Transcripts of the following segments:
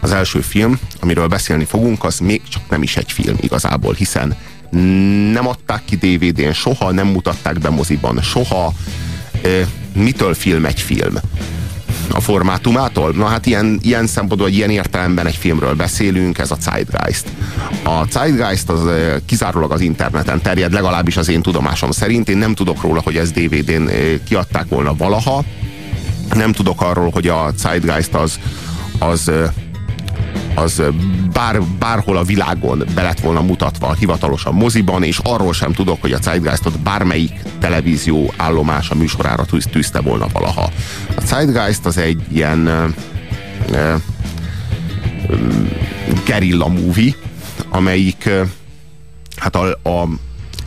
az első film, amiről beszélni fogunk, az még csak nem is egy film igazából, hiszen nem adták ki DVD-n, soha nem mutatták be moziban, soha. Mitől film egy film? a formátumától? Na hát ilyen, ilyen szempontból, hogy ilyen értelemben egy filmről beszélünk, ez a Zeitgeist. A Zeitgeist az kizárólag az interneten terjed, legalábbis az én tudomásom szerint. Én nem tudok róla, hogy ez DVD-n kiadták volna valaha. Nem tudok arról, hogy a Zeitgeist az, az az bár, bárhol a világon be lett volna mutatva hivatalosan moziban, és arról sem tudok, hogy a Zeitgeistot bármelyik televízió állomás a műsorára tűzte volna valaha. A Zeitgeist az egy ilyen uh, gerilla movie, amelyik uh, hát a, a,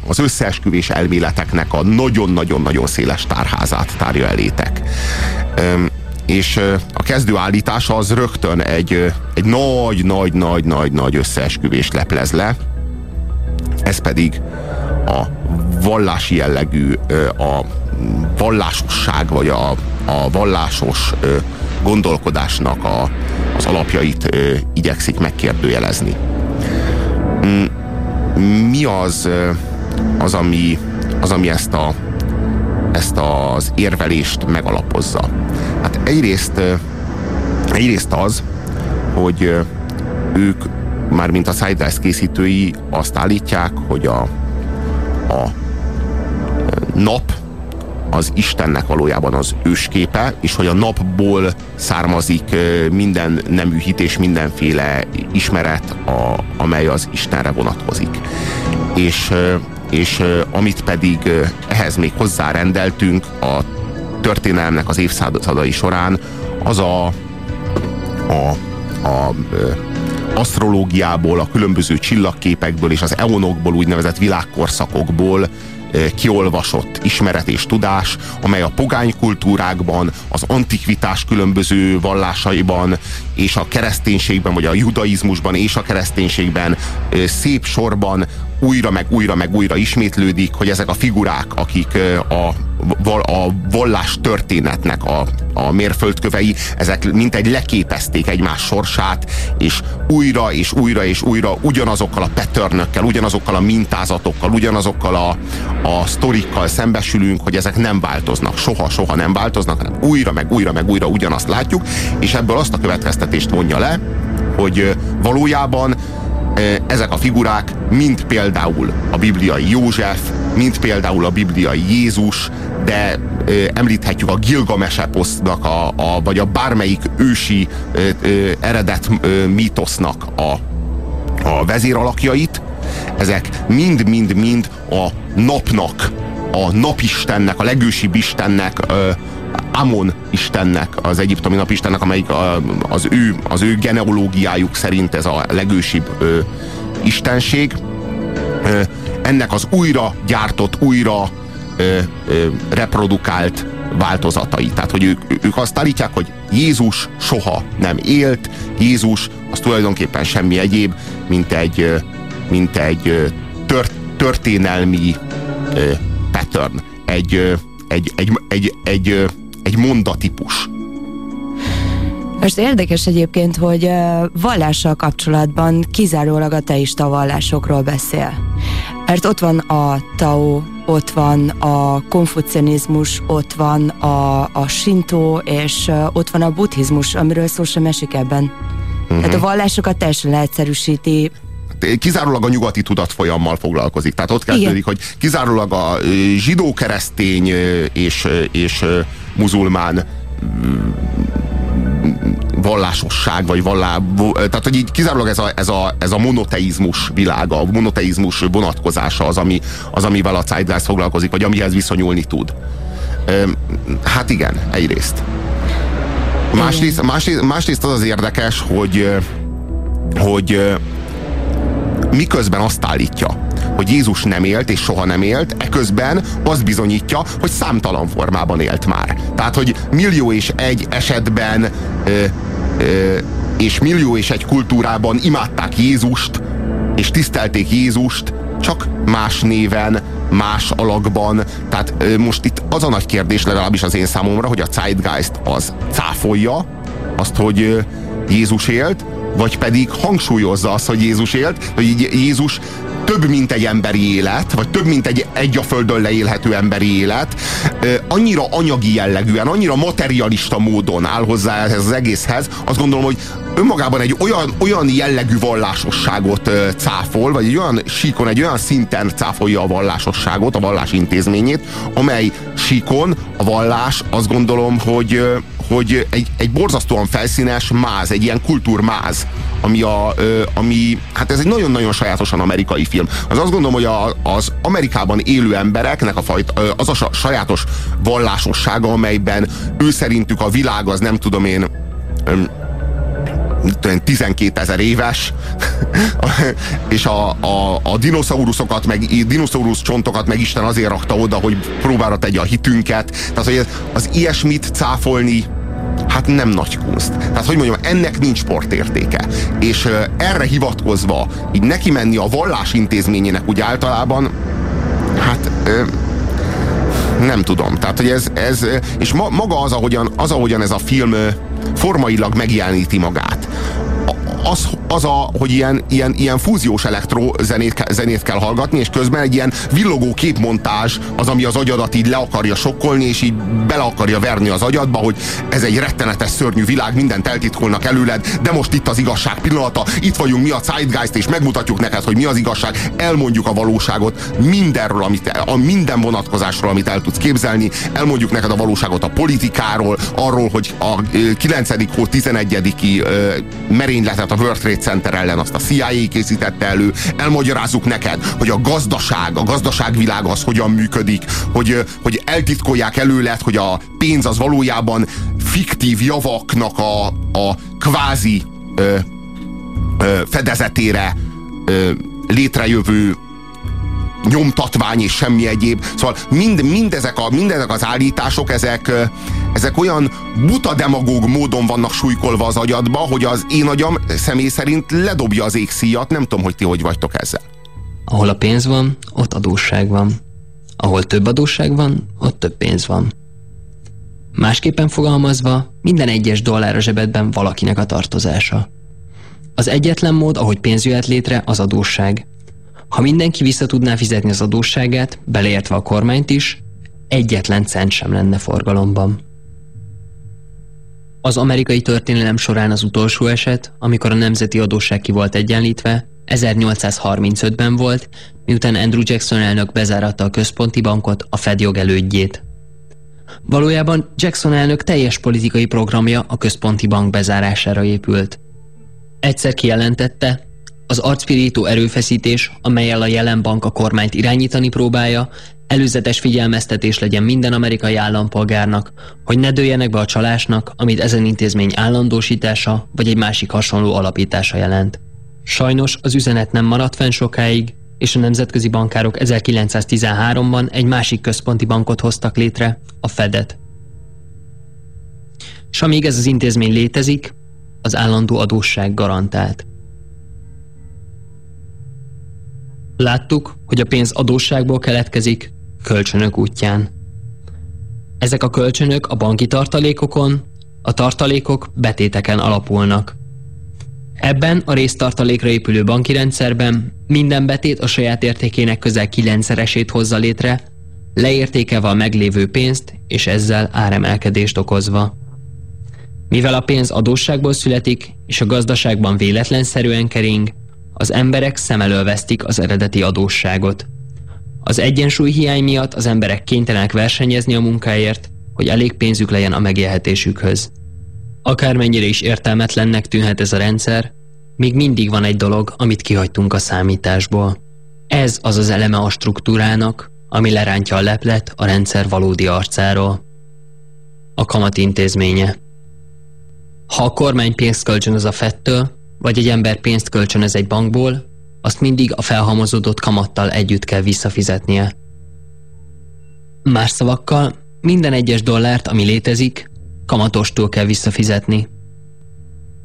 az összeesküvés elméleteknek a nagyon-nagyon-nagyon széles tárházát tárja elétek. Um, és a kezdőállítása az rögtön egy, egy nagy-nagy-nagy-nagy-nagy összeesküvés leplez le, ez pedig a vallási jellegű, a vallásosság, vagy a, a vallásos gondolkodásnak a, az alapjait igyekszik megkérdőjelezni. Mm, mi az, az, ami, az, ami ezt, a, ezt az érvelést megalapozza? Hát egyrészt, egyrészt az, hogy ők, már mint a Sidegeist készítői azt állítják, hogy a, a nap az Istennek valójában az ősképe, és hogy a napból származik minden nemű hit és mindenféle ismeret, a, amely az Istenre vonatkozik. És, és amit pedig ehhez még hozzárendeltünk, a történelmnek az évszázadai során az a, a, a asztrológiából, a különböző csillagképekből és az eonokból úgynevezett világkorszakokból kiolvasott ismeret és tudás, amely a pogány kultúrákban, az antikvitás különböző vallásaiban, és a kereszténységben, vagy a judaizmusban és a kereszténységben szép sorban újra meg újra meg újra ismétlődik, hogy ezek a figurák, akik a, a vallás történetnek a, a mérföldkövei, ezek mint egy leképezték egymás sorsát, és újra és újra és újra ugyanazokkal a patternökkel, ugyanazokkal a mintázatokkal, ugyanazokkal a, a sztorikkal szembesülünk, hogy ezek nem változnak, soha, soha nem változnak, hanem újra meg újra meg újra ugyanazt látjuk, és ebből azt a következtetést vonja le, hogy valójában ezek a figurák, mint például a bibliai József, mint például a bibliai Jézus, de említhetjük a Gilgames eposznak, a, a, vagy a bármelyik ősi eredet ö, mítosznak a, a vezéralakjait, ezek mind-mind-mind a napnak, a napistennek, a legősibb istennek ö, Amon istennek, az egyiptomi napistennek, amelyik az, ő, az ő genealógiájuk szerint ez a legősibb ö, istenség. Ö, ennek az újra gyártott, újra ö, ö, reprodukált változatai. Tehát, hogy ők, ők azt állítják, hogy Jézus soha nem élt, Jézus az tulajdonképpen semmi egyéb, mint egy, mint egy tört, történelmi pattern, egy, egy, egy, egy, egy egy mondatípus. Most érdekes egyébként, hogy vallással kapcsolatban kizárólag a teista vallásokról beszél. Mert ott van a Tao, ott van a konfucianizmus, ott van a, a Shinto, és ott van a buddhizmus, amiről szó sem esik ebben. Uh-huh. Tehát a vallásokat teljesen leegyszerűsíti, kizárólag a nyugati tudatfolyammal foglalkozik. Tehát ott kezdődik, hogy kizárólag a zsidó-keresztény és, és muzulmán mm, vallásosság, vagy vallá, tehát hogy így kizárólag ez a, ez a, ez a monoteizmus világa, a monoteizmus vonatkozása az, ami, az amivel a Zeitgeist foglalkozik, vagy amihez viszonyulni tud. Hát igen, egyrészt. Másrészt, másrészt, másrészt az az érdekes, hogy, hogy miközben azt állítja, hogy Jézus nem élt és soha nem élt, eközben az bizonyítja, hogy számtalan formában élt már. Tehát, hogy millió és egy esetben ö, ö, és millió és egy kultúrában imádták Jézust, és tisztelték Jézust, csak más néven, más alakban. Tehát ö, most itt az a nagy kérdés legalábbis az én számomra, hogy a Zeitgeist az cáfolja azt, hogy ö, Jézus élt, vagy pedig hangsúlyozza azt, hogy Jézus élt, hogy Jézus több, mint egy emberi élet, vagy több, mint egy, egy a földön leélhető emberi élet, annyira anyagi jellegűen, annyira materialista módon áll hozzá ehhez az egészhez, azt gondolom, hogy önmagában egy olyan, olyan jellegű vallásosságot cáfol, vagy egy olyan síkon, egy olyan szinten cáfolja a vallásosságot, a vallás intézményét, amely síkon a vallás azt gondolom, hogy, hogy egy, egy borzasztóan felszínes máz, egy ilyen kultúrmáz, ami, a, ami hát ez egy nagyon-nagyon sajátosan amerikai film. Az azt gondolom, hogy a, az Amerikában élő embereknek a fajta, az a sajátos vallásossága, amelyben ő szerintük a világ az nem tudom én 12 ezer éves, és a, a, a dinoszauruszokat, meg dinoszaurusz csontokat meg Isten azért rakta oda, hogy próbára tegye a hitünket. Tehát, hogy az ilyesmit cáfolni hát nem nagy kunst. Tehát, hogy mondjam, ennek nincs sportértéke. És erre hivatkozva, így neki menni a vallás intézményének úgy általában, hát nem tudom. Tehát, hogy ez, ez és ma, maga az ahogyan, az, ahogyan ez a film formailag megjeleníti magát az, az a, hogy ilyen, ilyen, ilyen fúziós elektro zenét, zenét kell hallgatni, és közben egy ilyen villogó képmontázs az, ami az agyadat így le akarja sokkolni, és így bele akarja verni az agyadba, hogy ez egy rettenetes, szörnyű világ, mindent eltitkolnak előled, de most itt az igazság pillanata, itt vagyunk mi a Zeitgeist, és megmutatjuk neked, hogy mi az igazság, elmondjuk a valóságot mindenről, amit, a minden vonatkozásról, amit el tudsz képzelni, elmondjuk neked a valóságot a politikáról, arról, hogy a 9. hó 11. merényletet a World Trade Center ellen azt a CIA készítette elő, elmagyarázzuk neked, hogy a gazdaság, a gazdaságvilág az hogyan működik, hogy, hogy eltitkolják előlet, hogy a pénz az valójában fiktív javaknak a, a kvázi ö, ö, fedezetére ö, létrejövő nyomtatvány és semmi egyéb. Szóval mind, mindezek, a, mindezek az állítások, ezek, ezek olyan buta demagóg módon vannak súlykolva az agyadba, hogy az én agyam személy szerint ledobja az égszíjat. Nem tudom, hogy ti hogy vagytok ezzel. Ahol a pénz van, ott adósság van. Ahol több adósság van, ott több pénz van. Másképpen fogalmazva, minden egyes dollár a zsebedben valakinek a tartozása. Az egyetlen mód, ahogy pénz jöhet létre, az adósság. Ha mindenki vissza tudná fizetni az adósságát, beleértve a kormányt is, egyetlen cent sem lenne forgalomban. Az amerikai történelem során az utolsó eset, amikor a nemzeti adósság ki volt egyenlítve, 1835-ben volt, miután Andrew Jackson elnök bezáratta a központi bankot, a Fed jogelődjét. Valójában Jackson elnök teljes politikai programja a központi bank bezárására épült. Egyszer kijelentette, az arcpirító erőfeszítés, amelyel a jelen bank a kormányt irányítani próbálja, előzetes figyelmeztetés legyen minden amerikai állampolgárnak, hogy ne dőljenek be a csalásnak, amit ezen intézmény állandósítása vagy egy másik hasonló alapítása jelent. Sajnos az üzenet nem maradt fenn sokáig, és a nemzetközi bankárok 1913-ban egy másik központi bankot hoztak létre, a Fedet. És amíg ez az intézmény létezik, az állandó adósság garantált. Láttuk, hogy a pénz adósságból keletkezik, kölcsönök útján. Ezek a kölcsönök a banki tartalékokon, a tartalékok betéteken alapulnak. Ebben a résztartalékra épülő banki rendszerben minden betét a saját értékének közel kilencszeresét hozza létre, leértékelve a meglévő pénzt, és ezzel áremelkedést okozva. Mivel a pénz adósságból születik, és a gazdaságban véletlenszerűen kering, az emberek szem elől vesztik az eredeti adósságot. Az egyensúly hiány miatt az emberek kénytelenek versenyezni a munkáért, hogy elég pénzük legyen a megélhetésükhöz. Akármennyire is értelmetlennek tűnhet ez a rendszer, még mindig van egy dolog, amit kihagytunk a számításból. Ez az az eleme a struktúrának, ami lerántja a leplet a rendszer valódi arcáról. A kamat intézménye. Ha a kormány pénzt kölcsönöz a fettől, vagy egy ember pénzt kölcsönöz egy bankból, azt mindig a felhamozódott kamattal együtt kell visszafizetnie. Más szavakkal, minden egyes dollárt, ami létezik, kamatostól kell visszafizetni.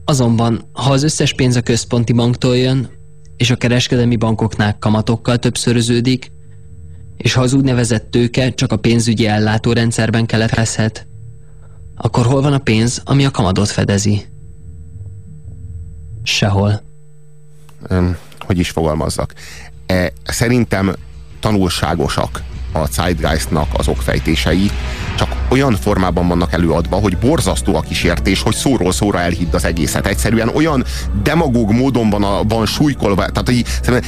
Azonban, ha az összes pénz a központi banktól jön, és a kereskedelmi bankoknál kamatokkal többszöröződik, és ha az úgynevezett tőke csak a pénzügyi ellátórendszerben keletkezhet, akkor hol van a pénz, ami a kamatot fedezi? Sehol. Hogy is fogalmazzak. E, szerintem tanulságosak a Zeitgeistnak az okfejtései, csak olyan formában vannak előadva, hogy borzasztó a kísértés, hogy szóról szóra elhidd az egészet. Egyszerűen olyan demagóg módon van, a, van súlykolva, tehát hogy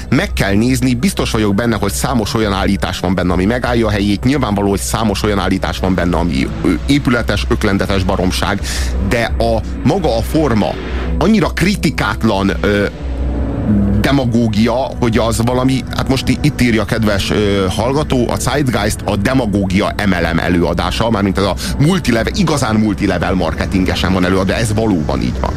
meg kell nézni, biztos vagyok benne, hogy számos olyan állítás van benne, ami megállja a helyét, nyilvánvaló, hogy számos olyan állítás van benne, ami épületes, öklendetes baromság, de a maga a forma annyira kritikátlan ö, demagógia, hogy az valami, hát most itt írja kedves ö, hallgató, a Zeitgeist a demagógia emelem előadása, mármint ez a multilevel, igazán multilevel marketingesen van előadva, ez valóban így van.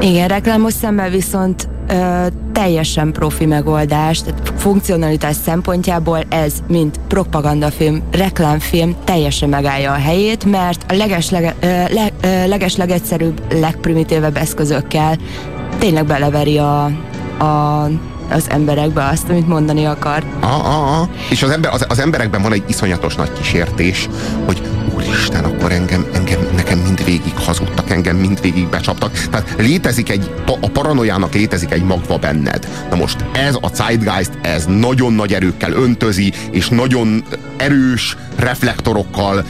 Igen, reklámos szemmel viszont ö, teljesen profi megoldás, tehát funkcionalitás szempontjából ez, mint propagandafilm, reklámfilm teljesen megállja a helyét, mert a legesleg, ö, le, ö, legeslegegyszerűbb, legprimitívebb eszközökkel tényleg beleveri a, a az emberekbe azt, amit mondani akar. Ah, ah, ah. És az, ember, az, az emberekben van egy iszonyatos nagy kísértés, hogy úristen, akkor engem, engem, nekem mindvégig hazudtak, engem mindvégig becsaptak. Tehát létezik egy, a paranoiának létezik egy magva benned. Na most ez a Zeitgeist, ez nagyon nagy erőkkel öntözi, és nagyon erős reflektorokkal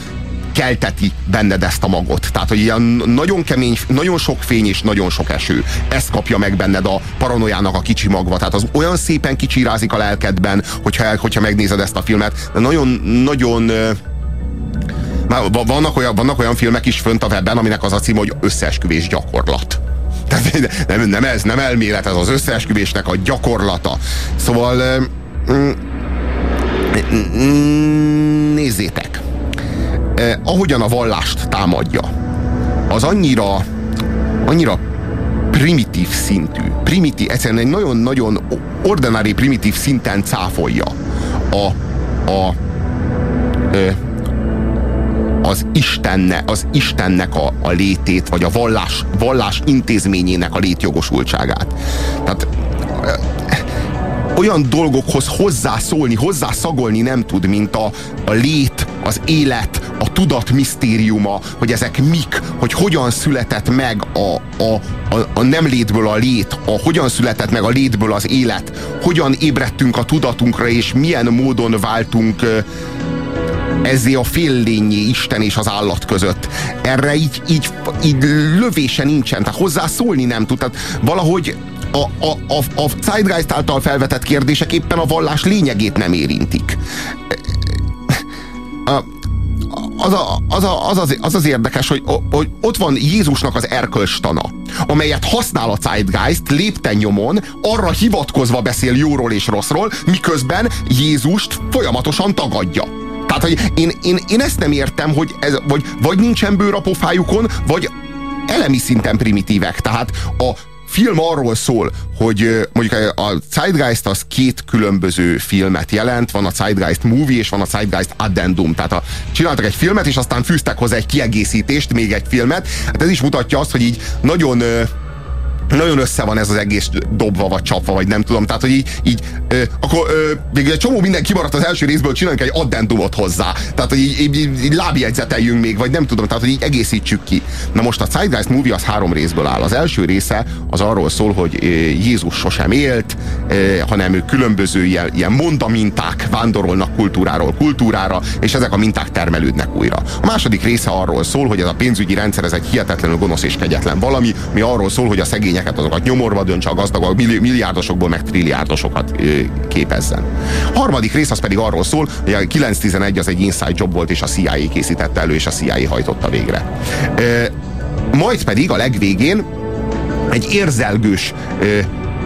kelteti benned ezt a magot. Tehát, hogy ilyen nagyon kemény, nagyon sok fény és nagyon sok eső. Ezt kapja meg benned a paranoiának a kicsi magva. Tehát az olyan szépen kicsirázik a lelkedben, hogyha, hogyha megnézed ezt a filmet. De nagyon, nagyon már vannak olyan, vannak olyan filmek is fönt a webben, aminek az a cím, hogy összeesküvés gyakorlat. Tehát nem, nem ez, nem elmélet, ez az összeesküvésnek a gyakorlata. Szóval nézzétek, eh, ahogyan a vallást támadja, az annyira, annyira primitív szintű, primitív, egyszerűen egy nagyon-nagyon ordinári primitív szinten cáfolja a, a, eh, az Istenne, az Istennek a, a létét, vagy a vallás, vallás intézményének a létjogosultságát. Tehát olyan dolgokhoz hozzászólni, hozzászagolni nem tud, mint a, a lét, az élet, a tudat misztériuma, hogy ezek mik, hogy hogyan született meg a, a, a, a nem létből a lét, a hogyan született meg a létből az élet, hogyan ébredtünk a tudatunkra, és milyen módon váltunk ezzé a féllényé Isten és az állat között. Erre így, így, így lövése nincsen, tehát hozzászólni nem tud. Tehát valahogy a, a, a, a Zeitgeist által felvetett kérdések éppen a vallás lényegét nem érintik. A, az, a, az, a, az, az, az az érdekes, hogy, hogy ott van Jézusnak az erkölcstana, amelyet használ a Zeitgeist lépten nyomon, arra hivatkozva beszél jóról és rosszról, miközben Jézust folyamatosan tagadja. Tehát, hogy én, én, én ezt nem értem, hogy ez, vagy, vagy nincsen bőr a pofájukon, vagy elemi szinten primitívek. Tehát a film arról szól, hogy mondjuk a Zeitgeist az két különböző filmet jelent, van a Zeitgeist movie és van a Zeitgeist addendum. Tehát a, csináltak egy filmet, és aztán fűztek hozzá egy kiegészítést, még egy filmet. Hát ez is mutatja azt, hogy így nagyon nagyon össze van ez az egész dobva, vagy csapva, vagy nem tudom. Tehát, hogy így, így ö, akkor ö, még egy csomó minden kimaradt az első részből, csinálunk egy addendumot hozzá. Tehát, hogy így, így, így, így lábjegyzeteljünk még, vagy nem tudom, tehát, hogy így egészítsük ki. Na most a Zeitgeist movie az három részből áll. Az első része az arról szól, hogy Jézus sosem élt, hanem különböző ilyen, ilyen mondaminták vándorolnak kultúráról kultúrára, és ezek a minták termelődnek újra. A második része arról szól, hogy ez a pénzügyi rendszer ez egy hihetetlenül gonosz és kegyetlen valami, mi arról szól, hogy a szegények szegényeket, azokat nyomorba döntse, a gazdagok milliárdosokból meg trilliárdosokat képezzen. A harmadik rész az pedig arról szól, hogy a 911 az egy inside job volt, és a CIA készítette elő, és a CIA hajtotta végre. Majd pedig a legvégén egy érzelgős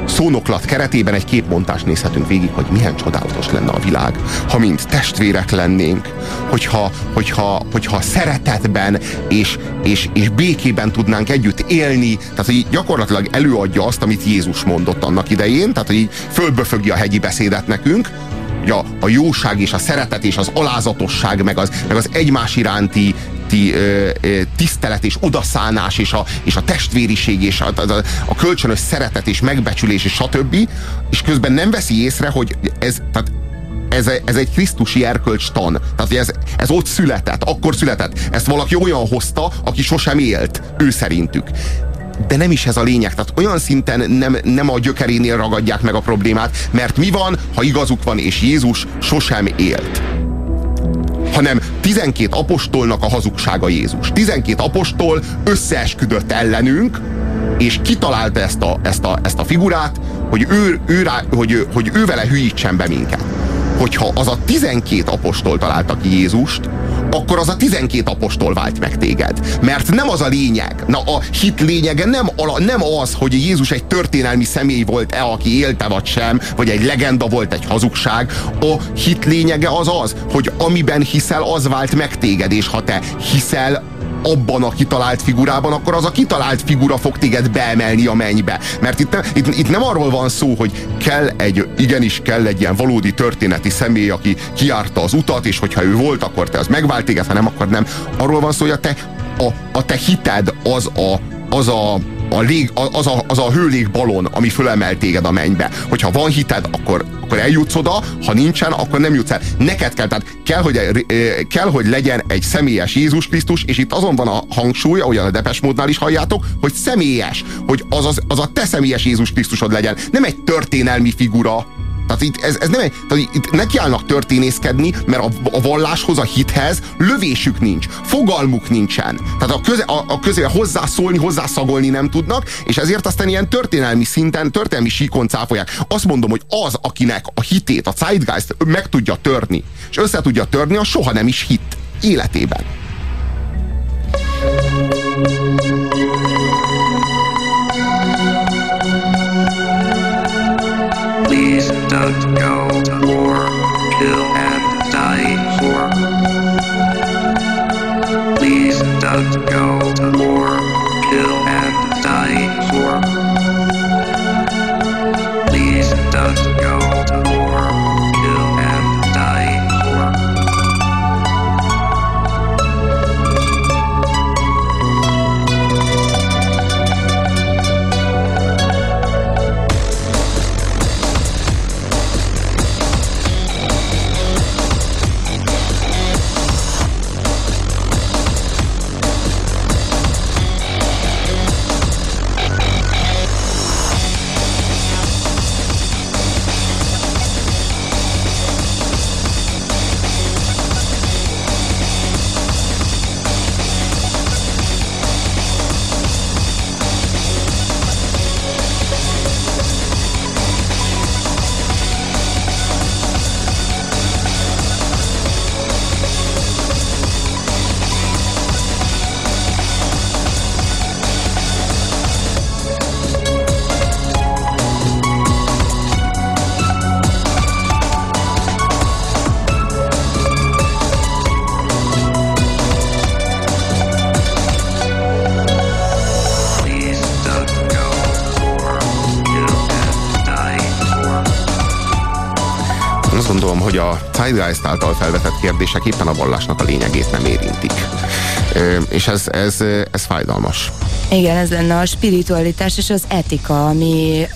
szónoklat keretében egy képmontást nézhetünk végig, hogy milyen csodálatos lenne a világ, ha mind testvérek lennénk, hogyha, hogyha, hogyha szeretetben és, és, és békében tudnánk együtt élni, tehát hogy gyakorlatilag előadja azt, amit Jézus mondott annak idején, tehát hogy így fölböfögi a hegyi beszédet nekünk, a, a jóság és a szeretet és az alázatosság, meg az, meg az egymás iránti ti, ö, ö, tisztelet és odaszánás és a, és a testvériség és a, a, a kölcsönös szeretet és megbecsülés és stb. És közben nem veszi észre, hogy ez, tehát ez, ez egy krisztusi erkölcstan. Tehát ez, ez ott született, akkor született. Ezt valaki olyan hozta, aki sosem élt, ő szerintük de nem is ez a lényeg. Tehát olyan szinten nem, nem a gyökerénél ragadják meg a problémát, mert mi van, ha igazuk van, és Jézus sosem élt hanem 12 apostolnak a hazugsága Jézus. 12 apostol összeesküdött ellenünk, és kitalálta ezt a, ezt a, ezt a figurát, hogy ő, ő, rá, hogy, hogy ő vele hülyítsen be minket. Hogyha az a 12 apostol találta ki Jézust, akkor az a 12 apostol vált meg téged. Mert nem az a lényeg. Na a hit lényege nem, ala, nem az, hogy Jézus egy történelmi személy volt-e, aki élte vagy sem, vagy egy legenda volt, egy hazugság. A hit lényege az az, hogy amiben hiszel, az vált meg téged, és ha te hiszel abban a kitalált figurában, akkor az a kitalált figura fog téged beemelni a mennybe. Mert itt, ne, itt, itt nem arról van szó, hogy kell egy, igenis kell egy ilyen valódi történeti személy, aki kiárta az utat, és hogyha ő volt, akkor te az megvált téged, ha nem, akkor nem. Arról van szó, hogy a te, a, a te hited az a, az a a lég, az, a, az a hőlég ami fölemel téged a mennybe. Hogyha van hited, akkor, akkor eljutsz oda, ha nincsen, akkor nem jutsz el. Neked kell, tehát kell, hogy, kell, hogy legyen egy személyes Jézus Krisztus, és itt azon van a hangsúly, ahogyan a Depes módnál is halljátok, hogy személyes, hogy az, az, az a te személyes Jézus Krisztusod legyen. Nem egy történelmi figura, tehát itt, ez, ez nem egy, tehát itt nekiállnak történészkedni, mert a, a valláshoz, a hithez lövésük nincs, fogalmuk nincsen. Tehát a, köze, a, a közé hozzászólni, hozzászagolni nem tudnak, és ezért aztán ilyen történelmi szinten, történelmi síkon cáfolják. Azt mondom, hogy az, akinek a hitét, a Zeitgeist meg tudja törni, és össze tudja törni, az soha nem is hit életében. Zeitgeist által felvetett kérdések éppen a vallásnak a lényegét nem érintik. És ez, ez, ez fájdalmas. Igen, ez lenne a spiritualitás és az etika, ami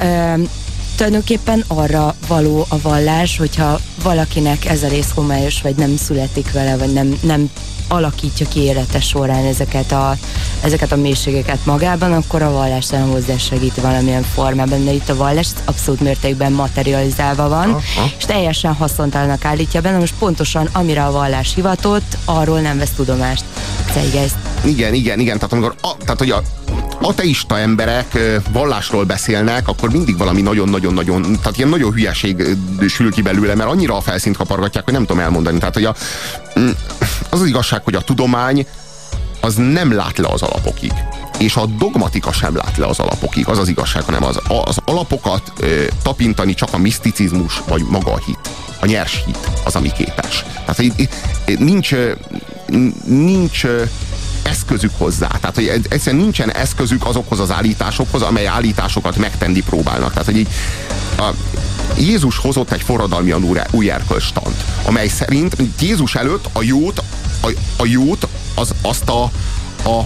tulajdonképpen arra való a vallás, hogyha valakinek ez a rész homályos, vagy nem születik vele, vagy nem, nem alakítja ki élete során ezeket a, ezeket a mélységeket magában, akkor a vallás talán hozzásegít valamilyen formában, de itt a vallás abszolút mértékben materializálva van, Aha. és teljesen haszontalannak állítja benne, most pontosan amire a vallás hivatott, arról nem vesz tudomást. Zeitgeist. Igen, igen, igen, tehát amikor, a, tehát hogy a, ateista emberek vallásról beszélnek, akkor mindig valami nagyon-nagyon-nagyon, tehát ilyen nagyon hülyeség sül ki belőle, mert annyira a felszínt kapargatják, hogy nem tudom elmondani. Tehát, hogy a, mm, az az igazság, hogy a tudomány az nem lát le az alapokig. És a dogmatika sem lát le az alapokig, az az igazság, hanem az, az alapokat ö, tapintani csak a miszticizmus, vagy maga a hit. A nyers hit az, ami képes. Tehát nincs, nincs eszközük hozzá. Tehát, hogy egyszerűen nincsen eszközük azokhoz az állításokhoz, amely állításokat megtenni próbálnak. Tehát, hogy így a, Jézus hozott egy forradalmian új erkölcstant, amely szerint Jézus előtt a jót, a, a jót az, azt a, a,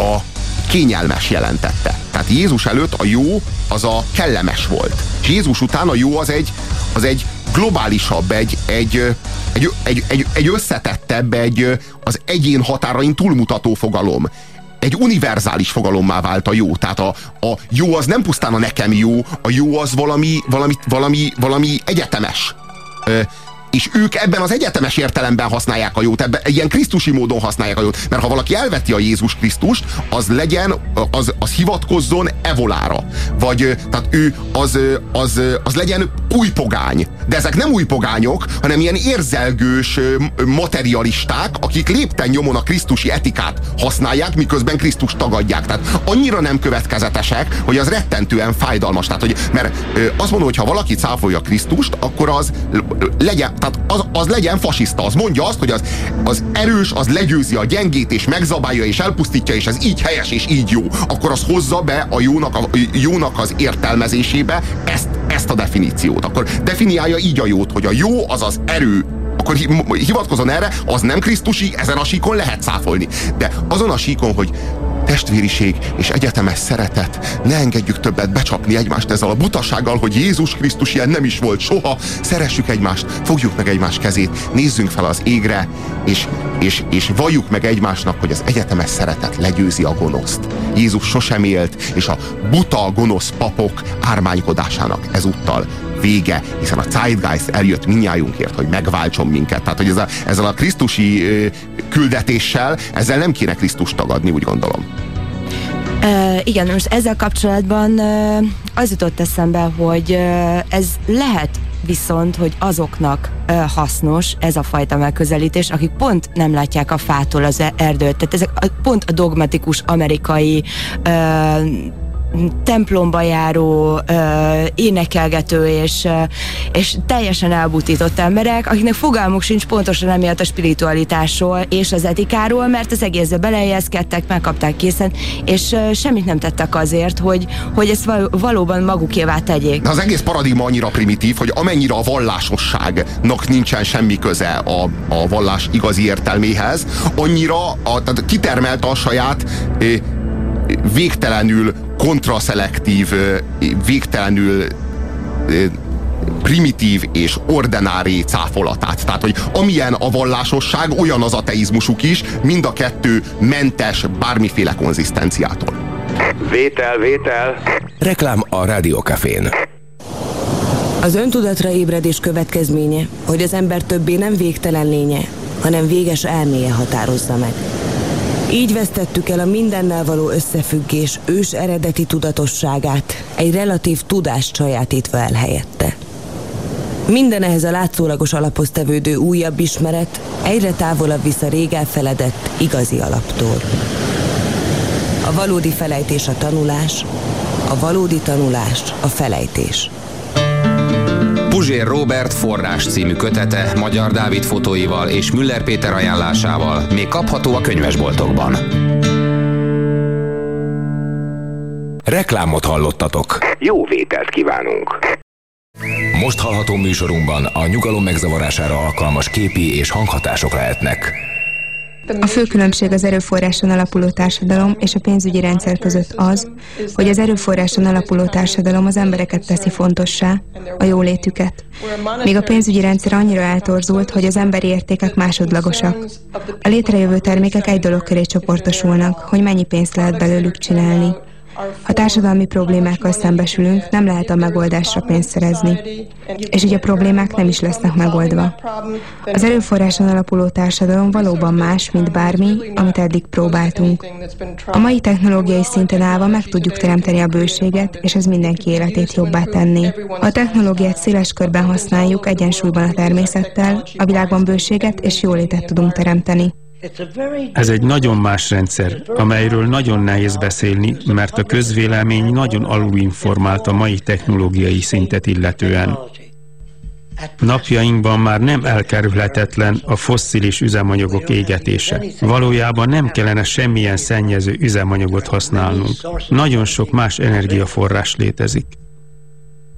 a kényelmes jelentette. Tehát Jézus előtt a jó az a kellemes volt. És Jézus után a jó az egy, az egy globálisabb, egy, egy, egy, egy, egy, egy összetettebb, egy az egyén határain túlmutató fogalom. egy univerzális fogalommá vált a jó. Tehát a, a jó az nem pusztán a nekem jó, a jó az valami, valami, valami, valami egyetemes és ők ebben az egyetemes értelemben használják a jót, ebben ilyen krisztusi módon használják a jót. Mert ha valaki elveti a Jézus Krisztust, az legyen, az, az hivatkozzon evolára. Vagy tehát ő az, az, az legyen új pogány. De ezek nem új pogányok, hanem ilyen érzelgős materialisták, akik lépten nyomon a krisztusi etikát használják, miközben Krisztus tagadják. Tehát annyira nem következetesek, hogy az rettentően fájdalmas. Tehát, hogy, mert azt mondom, hogy ha valaki cáfolja Krisztust, akkor az legyen, tehát az, az legyen fasiszta, az mondja azt, hogy az, az erős, az legyőzi a gyengét, és megzabálja, és elpusztítja, és ez így helyes, és így jó. Akkor az hozza be a jónak, a jónak az értelmezésébe ezt, ezt a definíciót. Akkor definiálja így a jót, hogy a jó az az erő, akkor hivatkozon erre, az nem Krisztusi, ezen a síkon lehet száfolni. De azon a síkon, hogy testvériség és egyetemes szeretet. Ne engedjük többet becsapni egymást ezzel a butasággal, hogy Jézus Krisztus ilyen nem is volt soha. Szeressük egymást, fogjuk meg egymás kezét, nézzünk fel az égre, és, és, és valljuk meg egymásnak, hogy az egyetemes szeretet legyőzi a gonoszt. Jézus sosem élt, és a buta, gonosz papok ármánykodásának ezúttal vége, hiszen a Zeitgeist eljött minnyájunkért, hogy megváltson minket. Tehát, hogy ez a, ezzel a krisztusi küldetéssel, ezzel nem kéne Krisztus tagadni, úgy gondolom. Uh, igen, most ezzel kapcsolatban uh, az jutott eszembe, hogy uh, ez lehet viszont, hogy azoknak uh, hasznos ez a fajta megközelítés, akik pont nem látják a fától az erdőt. Tehát ezek a, pont a dogmatikus amerikai uh, templomba járó, énekelgető és, ö, és teljesen elbutított emberek, akiknek fogalmuk sincs pontosan emiatt a spiritualitásról és az etikáról, mert az egészbe belejezkedtek, megkapták készen, és semmit nem tettek azért, hogy, hogy ezt val- valóban magukévá tegyék. De az egész paradigma annyira primitív, hogy amennyire a vallásosságnak nincsen semmi köze a, a vallás igazi értelméhez, annyira a, tehát kitermelte a saját végtelenül kontraszelektív, végtelenül primitív és ordinári cáfolatát. Tehát, hogy amilyen a vallásosság, olyan az ateizmusuk is, mind a kettő mentes bármiféle konzisztenciától. Vétel, vétel. Reklám a Rádiókafén. Az öntudatra ébredés következménye, hogy az ember többé nem végtelen lénye, hanem véges elméje határozza meg. Így vesztettük el a mindennel való összefüggés ős eredeti tudatosságát, egy relatív tudást sajátítva el helyette. Minden ehhez a látszólagos alaphoz tevődő újabb ismeret egyre távolabb visz a rég elfeledett igazi alaptól. A valódi felejtés a tanulás, a valódi tanulás a felejtés. Puzsér Robert forrás című kötete Magyar Dávid fotóival és Müller Péter ajánlásával még kapható a könyvesboltokban. Reklámot hallottatok. Jó vételt kívánunk! Most hallható műsorunkban a nyugalom megzavarására alkalmas képi és hanghatások lehetnek. A fő különbség az erőforráson alapuló társadalom és a pénzügyi rendszer között az, hogy az erőforráson alapuló társadalom az embereket teszi fontossá, a jólétüket, míg a pénzügyi rendszer annyira eltorzult, hogy az emberi értékek másodlagosak. A létrejövő termékek egy dolog köré csoportosulnak, hogy mennyi pénzt lehet belőlük csinálni. Ha társadalmi problémákkal szembesülünk, nem lehet a megoldásra pénzt szerezni. És így a problémák nem is lesznek megoldva. Az erőforráson alapuló társadalom valóban más, mint bármi, amit eddig próbáltunk. A mai technológiai szinten állva meg tudjuk teremteni a bőséget, és ez mindenki életét jobbá tenni. A technológiát széles körben használjuk egyensúlyban a természettel, a világban bőséget és jólétet tudunk teremteni. Ez egy nagyon más rendszer, amelyről nagyon nehéz beszélni, mert a közvélemény nagyon alulinformált a mai technológiai szintet illetően. Napjainkban már nem elkerülhetetlen a fosszilis üzemanyagok égetése. Valójában nem kellene semmilyen szennyező üzemanyagot használnunk. Nagyon sok más energiaforrás létezik.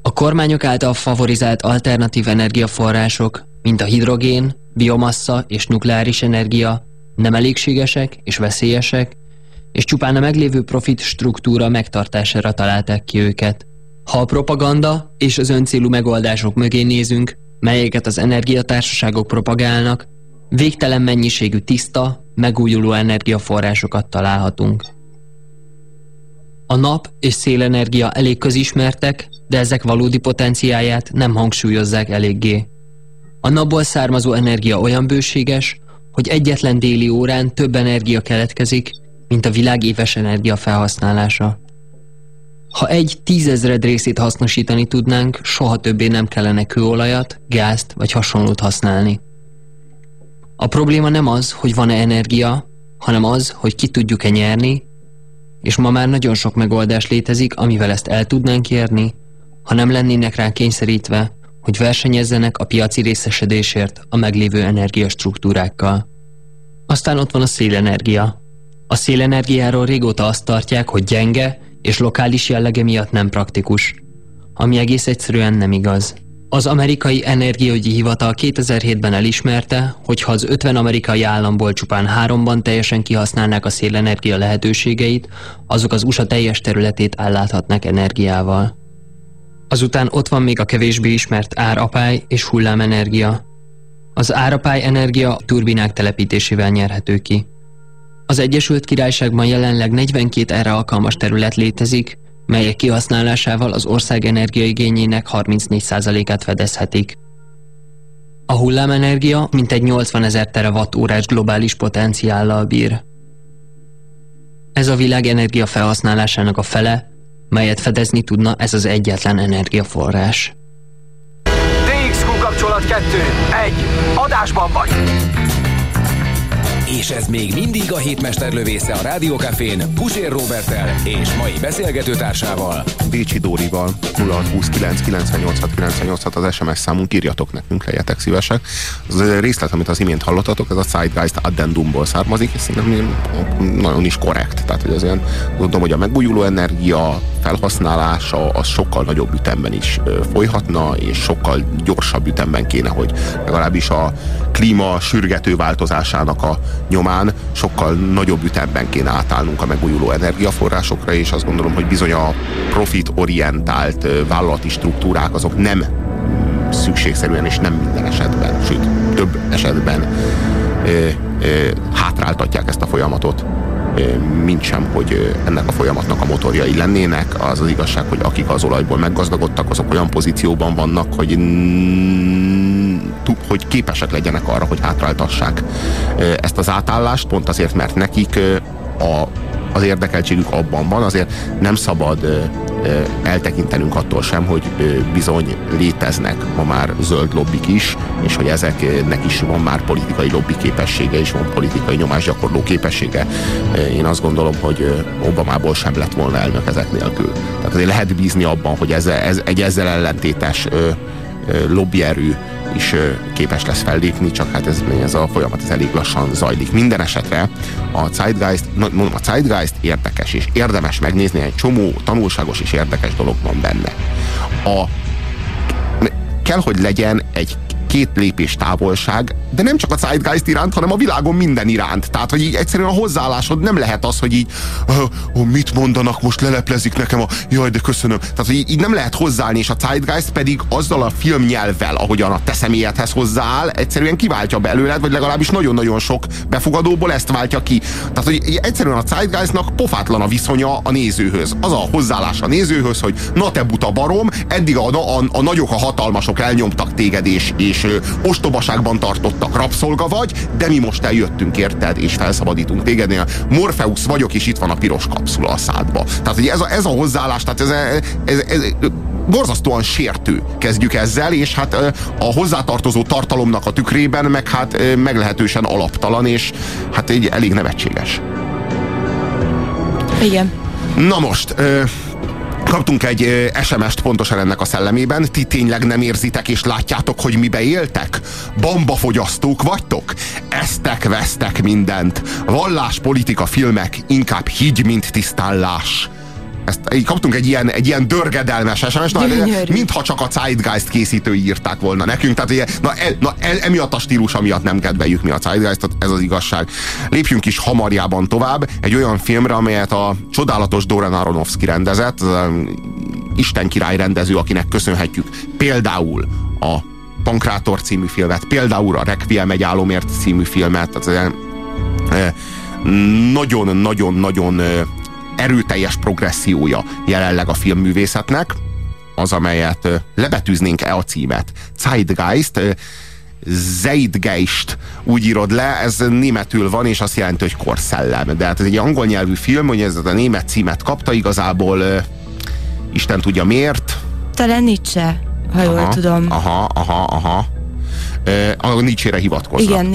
A kormányok által favorizált alternatív energiaforrások, mint a hidrogén, biomassa és nukleáris energia nem elégségesek és veszélyesek, és csupán a meglévő profit struktúra megtartására találták ki őket. Ha a propaganda és az öncélú megoldások mögé nézünk, melyeket az energiatársaságok propagálnak, végtelen mennyiségű tiszta, megújuló energiaforrásokat találhatunk. A nap és szélenergia elég közismertek, de ezek valódi potenciáját nem hangsúlyozzák eléggé. A napból származó energia olyan bőséges, hogy egyetlen déli órán több energia keletkezik, mint a világ éves energia felhasználása. Ha egy tízezred részét hasznosítani tudnánk, soha többé nem kellene kőolajat, gázt vagy hasonlót használni. A probléma nem az, hogy van-e energia, hanem az, hogy ki tudjuk-e nyerni, és ma már nagyon sok megoldás létezik, amivel ezt el tudnánk érni, ha nem lennének rá kényszerítve, hogy versenyezzenek a piaci részesedésért a meglévő energiastruktúrákkal. Aztán ott van a szélenergia. A szélenergiáról régóta azt tartják, hogy gyenge és lokális jellege miatt nem praktikus, ami egész egyszerűen nem igaz. Az amerikai energiaügyi hivatal 2007-ben elismerte, hogy ha az 50 amerikai államból csupán háromban teljesen kihasználnák a szélenergia lehetőségeit, azok az USA teljes területét elláthatnak energiával. Azután ott van még a kevésbé ismert árapály és hullámenergia. Az árapály energia turbinák telepítésével nyerhető ki. Az Egyesült Királyságban jelenleg 42 erre alkalmas terület létezik, melyek kihasználásával az ország energiaigényének 34%-át fedezhetik. A hullámenergia mintegy 80 ezer terawatt-órás globális potenciállal bír. Ez a világ energia felhasználásának a fele, melyet fedezni tudna ez az egyetlen energiaforrás. DXQ kapcsolat 2. 1. Adásban vagy! És ez még mindig a hétmester lövésze a Rádiókafén Pusér Robertel és mai beszélgetőtársával. Bécsi Dórival 0629 986 986 az SMS számunk, írjatok nekünk, legyetek szívesek. Az a részlet, amit az imént hallottatok, ez a Zeitgeist Addendumból származik, és szerintem nagyon is korrekt. Tehát, hogy az ilyen, tudom, hogy a megújuló energia felhasználása az sokkal nagyobb ütemben is folyhatna, és sokkal gyorsabb ütemben kéne, hogy legalábbis a klíma sürgető változásának a nyomán sokkal nagyobb ütemben kéne átállnunk a megújuló energiaforrásokra, és azt gondolom, hogy bizony a profit-orientált vállalati struktúrák azok nem szükségszerűen és nem minden esetben, sőt több esetben ö, ö, hátráltatják ezt a folyamatot mint sem, hogy ennek a folyamatnak a motorjai lennének. Az az igazság, hogy akik az olajból meggazdagodtak, azok olyan pozícióban vannak, hogy, hogy képesek legyenek arra, hogy hátráltassák ezt az átállást, pont azért, mert nekik a, az érdekeltségük abban van, azért nem szabad eltekintenünk attól sem, hogy bizony léteznek ma már zöld lobbik is, és hogy ezeknek is van már politikai lobby képessége, és van politikai nyomásgyakorló képessége. Én azt gondolom, hogy Obamából sem lett volna elnök ezek nélkül. Tehát azért lehet bízni abban, hogy ez, ez egy ezzel ellentétes lobbyerő is képes lesz fellépni, csak hát ez, ez a folyamat ez elég lassan zajlik. Minden esetre a Zeitgeist, mondom, a Zeitgeist érdekes, és érdemes megnézni, egy csomó tanulságos és érdekes dolog van benne. A, kell, hogy legyen egy két lépés távolság, de nem csak a Zeitgeist iránt, hanem a világon minden iránt. Tehát, hogy így egyszerűen a hozzáállásod nem lehet az, hogy így oh, mit mondanak, most leleplezik nekem a jaj, de köszönöm. Tehát, hogy így, nem lehet hozzáállni, és a Zeitgeist pedig azzal a filmnyelvvel, ahogyan a te személyedhez hozzááll, egyszerűen kiváltja belőled, vagy legalábbis nagyon-nagyon sok befogadóból ezt váltja ki. Tehát, hogy egyszerűen a Zeitgeistnak pofátlan a viszonya a nézőhöz. Az a hozzáállás a nézőhöz, hogy na te buta barom, eddig a, a, a nagyok, a hatalmasok elnyomtak téged, és, és és ostobaságban tartottak, rabszolga vagy, de mi most eljöttünk érted, és felszabadítunk téged. Morpheus vagyok, és itt van a piros kapszula a szádba. Tehát, hogy ez a, ez a hozzáállás, tehát ez, ez, ez, ez borzasztóan sértő kezdjük ezzel, és hát a hozzátartozó tartalomnak a tükrében meg hát meglehetősen alaptalan, és hát egy elég nevetséges. Igen. Na most, Kaptunk egy SMS-t pontosan ennek a szellemében. Ti tényleg nem érzitek és látjátok, hogy mibe éltek? Bambafogyasztók vagytok? Eztek, vesztek mindent. Vallás, politika, filmek, inkább higgy, mint tisztállás. Ezt, így kaptunk egy ilyen, egy ilyen dörgedelmes sms mintha csak a Zeitgeist készítői írták volna nekünk, tehát ugye, na, e, na e, emiatt a stílus miatt nem kedveljük mi a Zeitgeist, ez az igazság. Lépjünk is hamarjában tovább, egy olyan filmre, amelyet a csodálatos Doran Aronofsky rendezett, Isten király rendező, akinek köszönhetjük például a Pankrátor című filmet, például a Requiem egy álomért című filmet, tehát nagyon-nagyon-nagyon erőteljes progressziója jelenleg a filmművészetnek, az, amelyet lebetűznénk e a címet. Zeitgeist, Zeitgeist úgy írod le, ez németül van, és azt jelenti, hogy korszellem. De hát ez egy angol nyelvű film, hogy ez a német címet kapta igazából, Isten tudja miért. Talán Nietzsche, ha aha, jól tudom. Aha, aha, aha. A Nietzsche-re hivatkoznak. Igen,